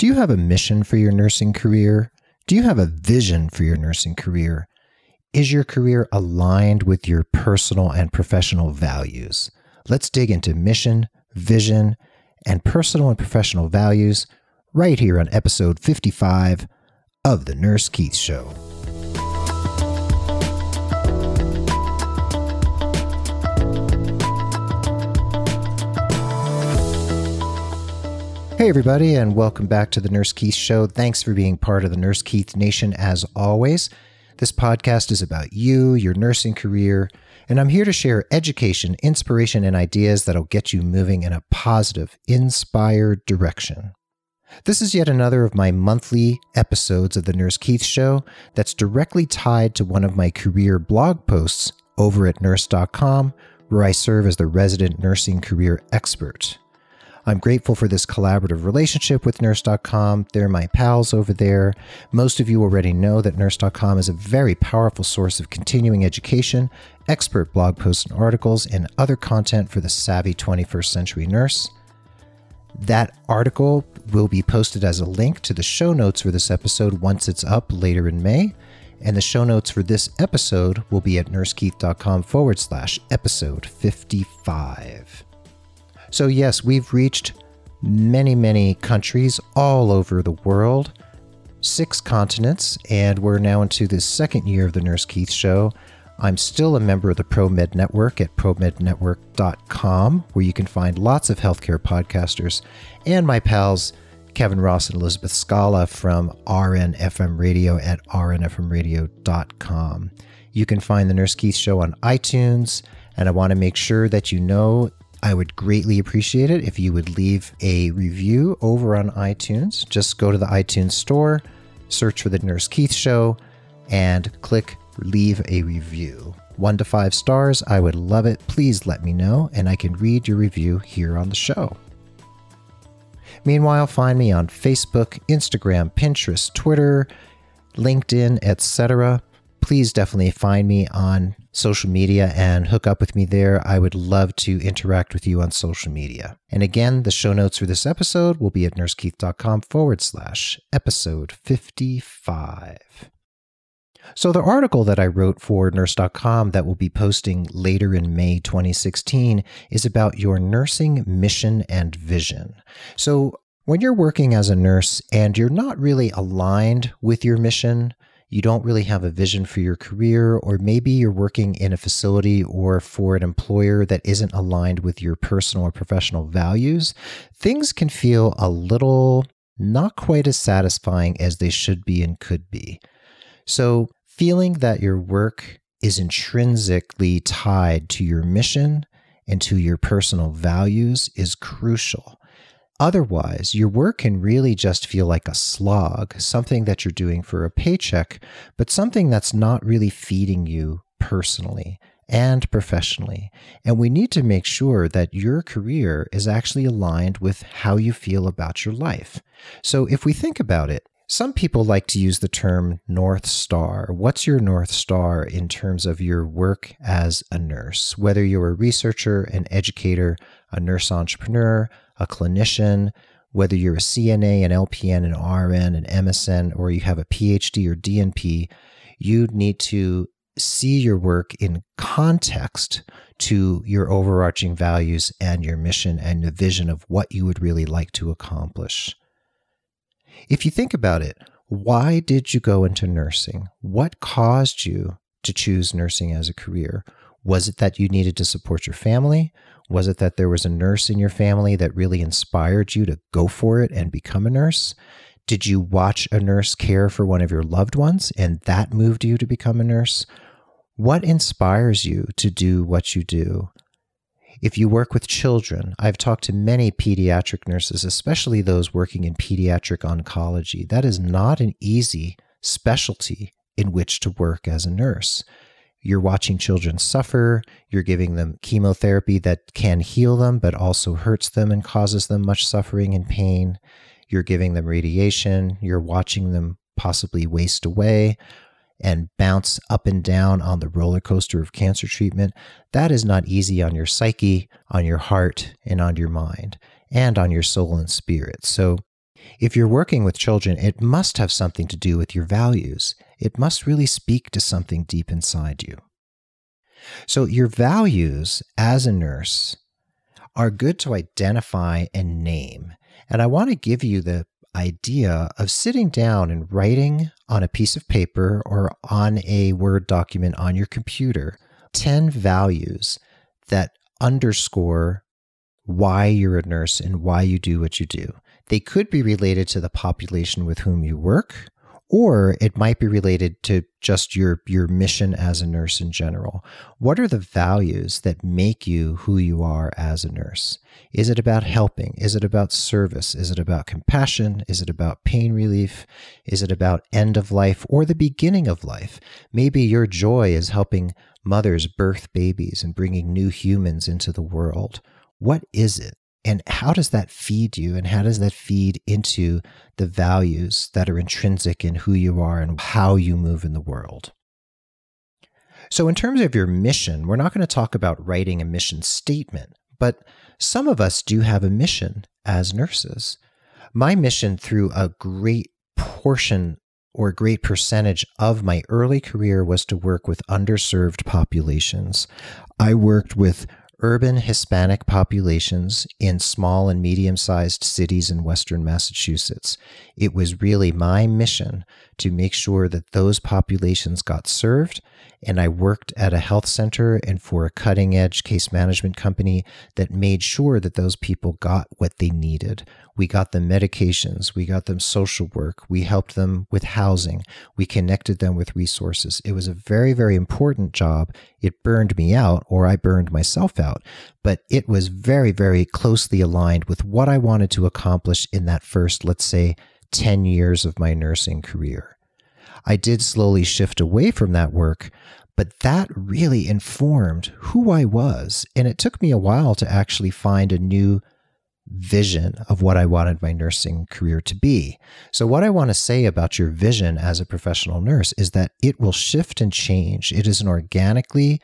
Do you have a mission for your nursing career? Do you have a vision for your nursing career? Is your career aligned with your personal and professional values? Let's dig into mission, vision, and personal and professional values right here on episode 55 of The Nurse Keith Show. Hey, everybody, and welcome back to the Nurse Keith Show. Thanks for being part of the Nurse Keith Nation as always. This podcast is about you, your nursing career, and I'm here to share education, inspiration, and ideas that'll get you moving in a positive, inspired direction. This is yet another of my monthly episodes of the Nurse Keith Show that's directly tied to one of my career blog posts over at nurse.com, where I serve as the resident nursing career expert. I'm grateful for this collaborative relationship with Nurse.com. They're my pals over there. Most of you already know that Nurse.com is a very powerful source of continuing education, expert blog posts and articles, and other content for the savvy 21st century nurse. That article will be posted as a link to the show notes for this episode once it's up later in May. And the show notes for this episode will be at nursekeith.com forward slash episode 55. So, yes, we've reached many, many countries all over the world, six continents, and we're now into the second year of the Nurse Keith Show. I'm still a member of the ProMed Network at promednetwork.com, where you can find lots of healthcare podcasters and my pals Kevin Ross and Elizabeth Scala from RNFM Radio at rnfmradio.com. You can find the Nurse Keith Show on iTunes, and I want to make sure that you know I would greatly appreciate it if you would leave a review over on iTunes. Just go to the iTunes store, search for The Nurse Keith Show, and click leave a review. One to five stars, I would love it. Please let me know, and I can read your review here on the show. Meanwhile, find me on Facebook, Instagram, Pinterest, Twitter, LinkedIn, etc. Please definitely find me on social media and hook up with me there. I would love to interact with you on social media. And again, the show notes for this episode will be at nursekeith.com forward slash episode 55. So, the article that I wrote for nurse.com that will be posting later in May 2016 is about your nursing mission and vision. So, when you're working as a nurse and you're not really aligned with your mission, you don't really have a vision for your career, or maybe you're working in a facility or for an employer that isn't aligned with your personal or professional values, things can feel a little not quite as satisfying as they should be and could be. So, feeling that your work is intrinsically tied to your mission and to your personal values is crucial. Otherwise, your work can really just feel like a slog, something that you're doing for a paycheck, but something that's not really feeding you personally and professionally. And we need to make sure that your career is actually aligned with how you feel about your life. So if we think about it, some people like to use the term North Star. What's your North Star in terms of your work as a nurse? Whether you're a researcher, an educator, a nurse entrepreneur, a clinician, whether you're a CNA, an LPN, an RN, an MSN, or you have a PhD or DNP, you need to see your work in context to your overarching values and your mission and the vision of what you would really like to accomplish. If you think about it, why did you go into nursing? What caused you to choose nursing as a career? Was it that you needed to support your family? Was it that there was a nurse in your family that really inspired you to go for it and become a nurse? Did you watch a nurse care for one of your loved ones and that moved you to become a nurse? What inspires you to do what you do? If you work with children, I've talked to many pediatric nurses, especially those working in pediatric oncology. That is not an easy specialty in which to work as a nurse. You're watching children suffer. You're giving them chemotherapy that can heal them, but also hurts them and causes them much suffering and pain. You're giving them radiation. You're watching them possibly waste away and bounce up and down on the roller coaster of cancer treatment. That is not easy on your psyche, on your heart, and on your mind, and on your soul and spirit. So, If you're working with children, it must have something to do with your values. It must really speak to something deep inside you. So, your values as a nurse are good to identify and name. And I want to give you the idea of sitting down and writing on a piece of paper or on a Word document on your computer 10 values that underscore why you're a nurse and why you do what you do. They could be related to the population with whom you work, or it might be related to just your your mission as a nurse in general. What are the values that make you who you are as a nurse? Is it about helping? Is it about service? Is it about compassion? Is it about pain relief? Is it about end of life or the beginning of life? Maybe your joy is helping mothers birth babies and bringing new humans into the world. What is it? And how does that feed you? And how does that feed into the values that are intrinsic in who you are and how you move in the world? So, in terms of your mission, we're not going to talk about writing a mission statement, but some of us do have a mission as nurses. My mission through a great portion or a great percentage of my early career was to work with underserved populations. I worked with urban Hispanic populations in small and medium sized cities in Western Massachusetts. It was really my mission to make sure that those populations got served. And I worked at a health center and for a cutting edge case management company that made sure that those people got what they needed. We got them medications, we got them social work, we helped them with housing, we connected them with resources. It was a very, very important job. It burned me out, or I burned myself out, but it was very, very closely aligned with what I wanted to accomplish in that first, let's say, 10 years of my nursing career. I did slowly shift away from that work, but that really informed who I was. And it took me a while to actually find a new vision of what I wanted my nursing career to be. So, what I want to say about your vision as a professional nurse is that it will shift and change. It is an organically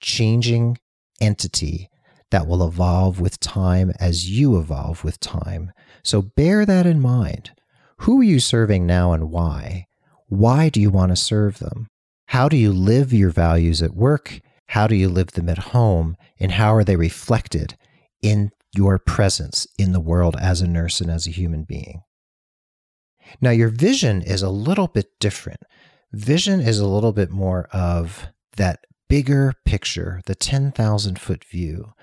changing entity that will evolve with time as you evolve with time. So, bear that in mind. Who are you serving now and why? Why do you want to serve them? How do you live your values at work? How do you live them at home? And how are they reflected in your presence in the world as a nurse and as a human being? Now, your vision is a little bit different. Vision is a little bit more of that bigger picture, the 10,000 foot view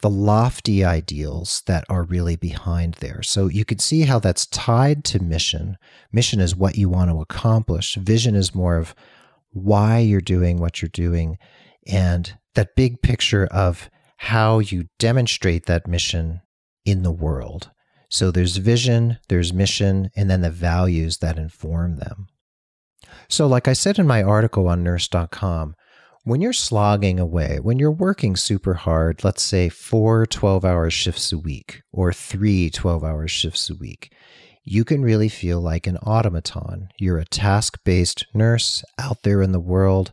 the lofty ideals that are really behind there. So you can see how that's tied to mission. Mission is what you want to accomplish, vision is more of why you're doing what you're doing, and that big picture of how you demonstrate that mission in the world. So there's vision, there's mission, and then the values that inform them. So, like I said in my article on nurse.com, when you're slogging away, when you're working super hard, let's say four 12 hour shifts a week or three 12 hour shifts a week, you can really feel like an automaton. You're a task based nurse out there in the world.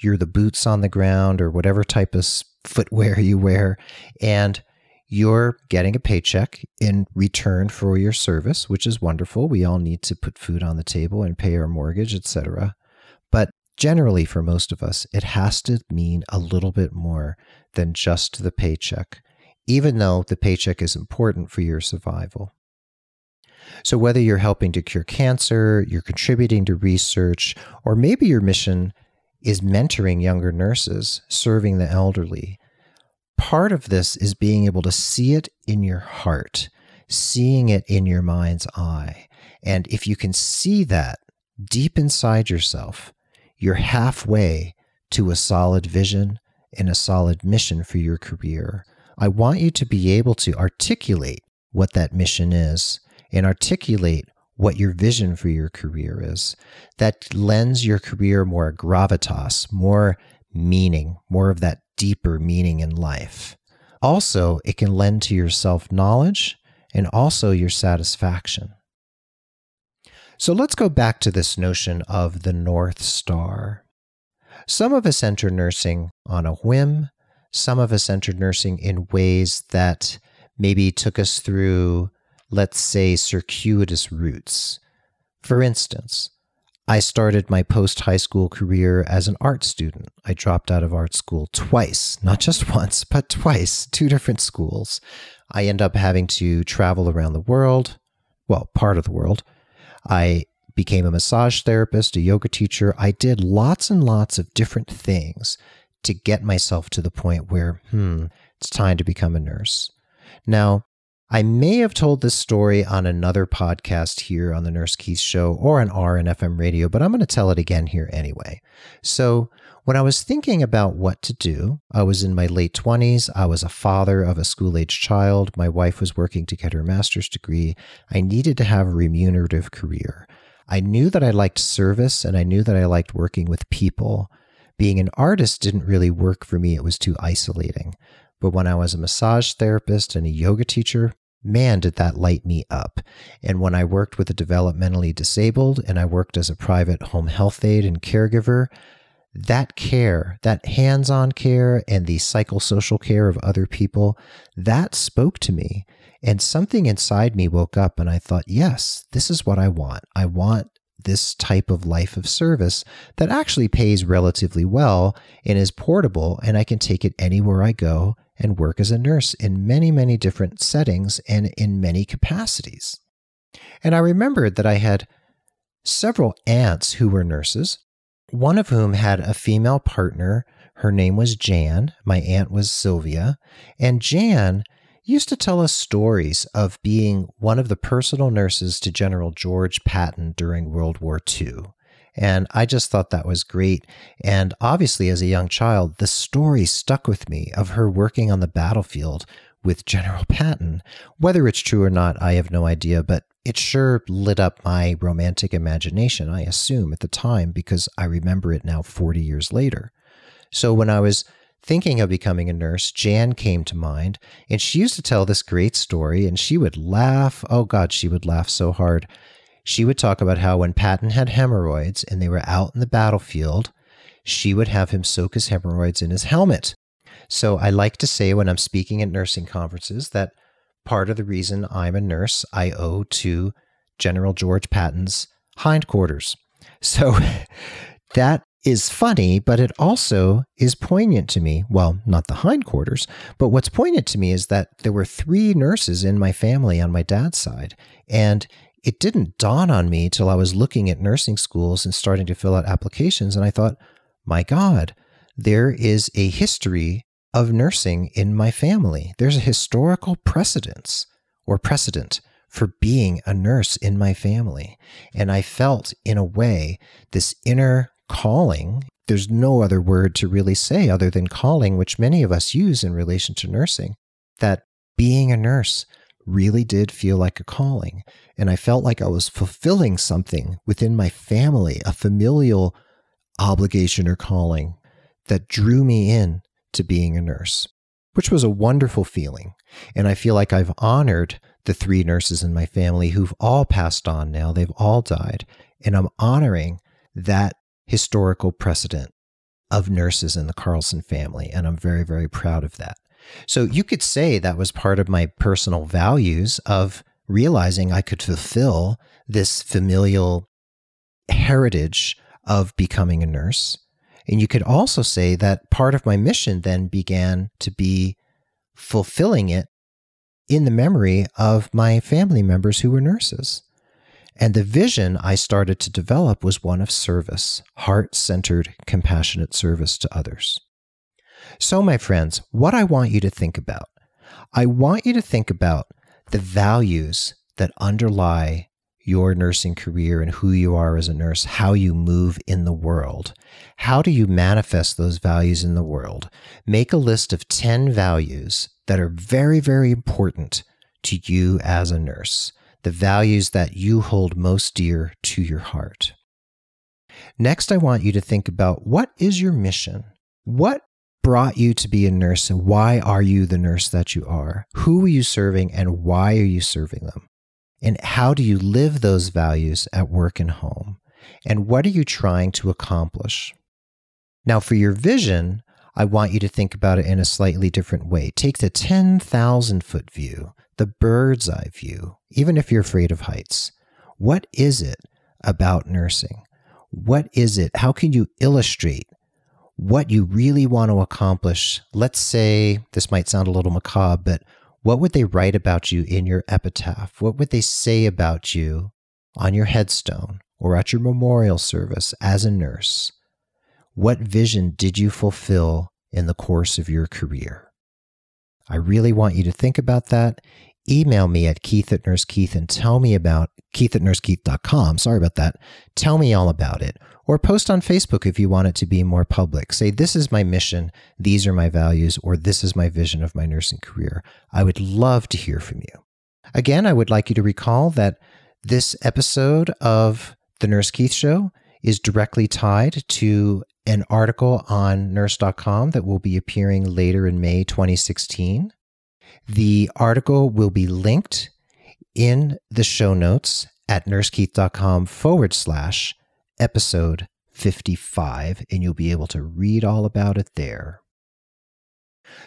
You're the boots on the ground or whatever type of footwear you wear. And you're getting a paycheck in return for your service, which is wonderful. We all need to put food on the table and pay our mortgage, etc. But generally for most of us, it has to mean a little bit more than just the paycheck, even though the paycheck is important for your survival. So, whether you're helping to cure cancer, you're contributing to research, or maybe your mission is mentoring younger nurses, serving the elderly, part of this is being able to see it in your heart, seeing it in your mind's eye. And if you can see that deep inside yourself, you're halfway to a solid vision and a solid mission for your career. I want you to be able to articulate what that mission is and articulate what your vision for your career is. That lends your career more gravitas, more meaning, more of that deeper meaning in life. Also, it can lend to your self knowledge and also your satisfaction. So let's go back to this notion of the North Star. Some of us enter nursing on a whim. Some of us entered nursing in ways that maybe took us through let's say, circuitous routes. For instance, I started my post high school career as an art student. I dropped out of art school twice, not just once, but twice, two different schools. I end up having to travel around the world, well, part of the world. I became a massage therapist, a yoga teacher. I did lots and lots of different things to get myself to the point where, hmm, it's time to become a nurse. Now, I may have told this story on another podcast here on the Nurse Keith Show or on RNFM radio, but I'm going to tell it again here anyway. So, when I was thinking about what to do, I was in my late 20s. I was a father of a school age child. My wife was working to get her master's degree. I needed to have a remunerative career. I knew that I liked service and I knew that I liked working with people. Being an artist didn't really work for me, it was too isolating. But when I was a massage therapist and a yoga teacher, man, did that light me up. And when I worked with the developmentally disabled and I worked as a private home health aide and caregiver, that care, that hands on care and the psychosocial care of other people, that spoke to me. And something inside me woke up and I thought, yes, this is what I want. I want this type of life of service that actually pays relatively well and is portable, and I can take it anywhere I go and work as a nurse in many, many different settings and in many capacities. And I remembered that I had several aunts who were nurses, one of whom had a female partner. Her name was Jan. My aunt was Sylvia. And Jan used to tell us stories of being one of the personal nurses to General George Patton during World War II. And I just thought that was great. And obviously, as a young child, the story stuck with me of her working on the battlefield with General Patton. Whether it's true or not, I have no idea, but it sure lit up my romantic imagination, I assume, at the time, because I remember it now 40 years later. So when I was thinking of becoming a nurse, Jan came to mind, and she used to tell this great story, and she would laugh. Oh, God, she would laugh so hard she would talk about how when Patton had hemorrhoids and they were out in the battlefield, she would have him soak his hemorrhoids in his helmet. So I like to say when I'm speaking at nursing conferences that part of the reason I'm a nurse I owe to General George Patton's hindquarters. So that is funny, but it also is poignant to me. Well, not the hindquarters, but what's poignant to me is that there were three nurses in my family on my dad's side. And it didn't dawn on me till I was looking at nursing schools and starting to fill out applications. And I thought, my God, there is a history of nursing in my family. There's a historical precedence or precedent for being a nurse in my family. And I felt, in a way, this inner calling. There's no other word to really say other than calling, which many of us use in relation to nursing, that being a nurse really did feel like a calling. And I felt like I was fulfilling something within my family, a familial obligation or calling that drew me in to being a nurse, which was a wonderful feeling. And I feel like I've honored the three nurses in my family who've all passed on now. They've all died. And I'm honoring that historical precedent of nurses in the Carlson family. And I'm very, very proud of that. So you could say that was part of my personal values of realizing I could fulfill this familial heritage of becoming a nurse. And you could also say that part of my mission then began to be fulfilling it in the memory of my family members who were nurses. And the vision I started to develop was one of service, heart centered, compassionate service to others. So, my friends, what I want you to think about, I want you to think about the values that underlie your nursing career and who you are as a nurse, how you move in the world. How do you manifest those values in the world? Make a list of 10 values that are very, very important to you as a nurse, the values that you hold most dear to your heart. Next, I want you to think about what is your mission? What brought you to be a nurse and why are you the nurse that you are? Who are you serving and why are you serving them? And how do you live those values at work and home? And what are you trying to accomplish? Now, for your vision, I want you to think about it in a slightly different way. Take the 10,000 foot view, the bird's eye view, even if you're afraid of heights. What is it about nursing? What is it? How can you illustrate what you really want to accomplish? Let's say this might sound a little macabre, but what would they write about you in your epitaph? What would they say about you on your headstone or at your memorial service as a nurse? What vision did you fulfill in the course of your career? I really want you to think about that. Email me at keith at nursekeith and tell me about keith at nursekeith.com. Sorry about that. Tell me all about it. Or post on Facebook if you want it to be more public. Say, this is my mission, these are my values, or this is my vision of my nursing career. I would love to hear from you. Again, I would like you to recall that this episode of The Nurse Keith Show is directly tied to an article on nurse.com that will be appearing later in May 2016. The article will be linked in the show notes at nursekeith.com forward slash episode 55, and you'll be able to read all about it there.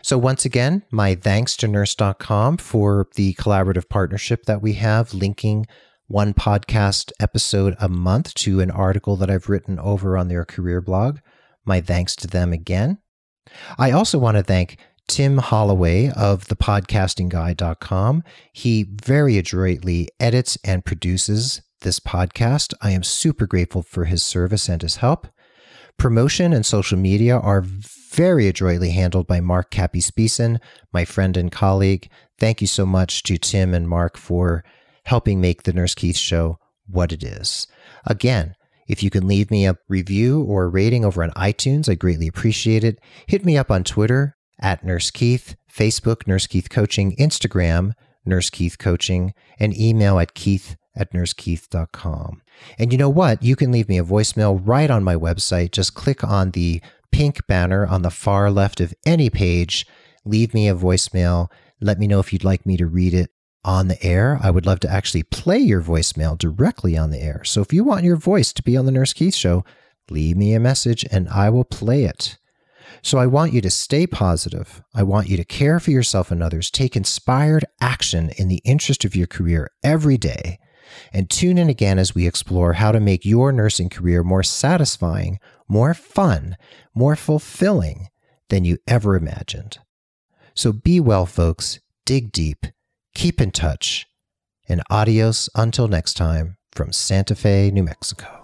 So, once again, my thanks to nurse.com for the collaborative partnership that we have, linking one podcast episode a month to an article that I've written over on their career blog. My thanks to them again. I also want to thank Tim Holloway of thepodcastingguy.com. He very adroitly edits and produces this podcast. I am super grateful for his service and his help. Promotion and social media are very adroitly handled by Mark Cappy Speeson, my friend and colleague. Thank you so much to Tim and Mark for helping make the Nurse Keith show what it is. Again, if you can leave me a review or a rating over on iTunes, I greatly appreciate it. Hit me up on Twitter at Nurse Keith, Facebook, Nurse Keith Coaching, Instagram, Nurse Keith Coaching, and email at keith at nursekeith.com. And you know what? You can leave me a voicemail right on my website. Just click on the pink banner on the far left of any page. Leave me a voicemail. Let me know if you'd like me to read it on the air. I would love to actually play your voicemail directly on the air. So if you want your voice to be on the Nurse Keith show, leave me a message and I will play it. So I want you to stay positive. I want you to care for yourself and others. Take inspired action in the interest of your career every day. And tune in again as we explore how to make your nursing career more satisfying, more fun, more fulfilling than you ever imagined. So be well, folks. Dig deep Keep in touch. And adios until next time from Santa Fe, New Mexico.